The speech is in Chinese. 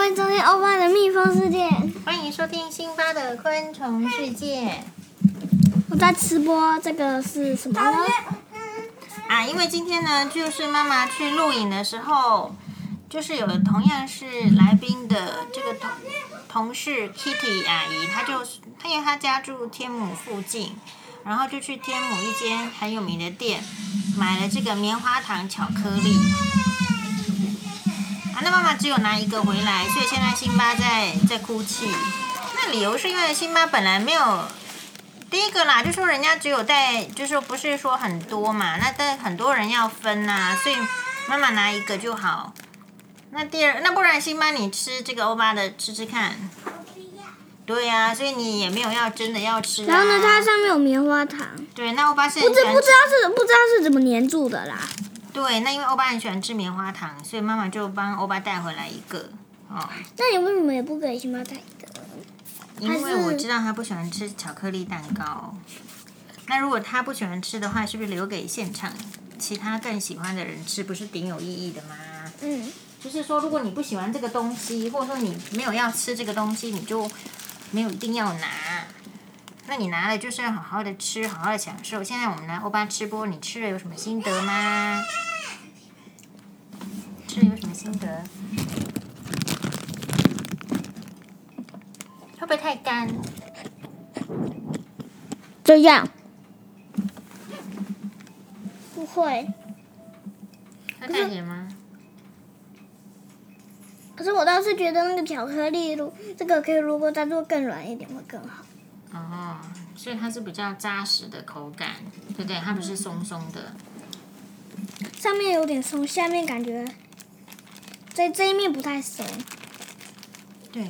欢迎收听欧巴的蜜蜂世界。欢迎收听辛巴的昆虫世界。我在吃播，这个是什么呢？啊，因为今天呢，就是妈妈去录影的时候，就是有同样是来宾的这个同同事 Kitty 阿姨，她就她因为她家住天母附近，然后就去天母一间很有名的店，买了这个棉花糖巧克力。那妈妈只有拿一个回来，所以现在辛巴在在哭泣。那理由是因为辛巴本来没有第一个啦，就说人家只有带，就是不是说很多嘛，那但很多人要分呐、啊，所以妈妈拿一个就好。那第二，那不然辛巴你吃这个欧巴的吃吃看。对呀、啊，所以你也没有要真的要吃、啊。然后呢，它上面有棉花糖。对，那欧巴是不知不知道是不知道是怎么粘住的啦。对，那因为欧巴很喜欢吃棉花糖，所以妈妈就帮欧巴带回来一个哦。那你为什么也不给星巴带一个？因为我知道他不喜欢吃巧克力蛋糕。那如果他不喜欢吃的话，是不是留给现场其他更喜欢的人吃，不是挺有意义的吗？嗯。就是说，如果你不喜欢这个东西，或者说你没有要吃这个东西，你就没有一定要拿。那你拿了就是要好好的吃，好好的享受。现在我们来欧巴吃播，你吃了有什么心得吗？吃了有什么心得？会不会太干？这样。不会。会太甜吗？可是我倒是觉得那个巧克力，如这个可以如果再做更软一点会更好。哦，所以它是比较扎实的口感，对不对？它不是松松的。上面有点松，下面感觉这这一面不太松。对。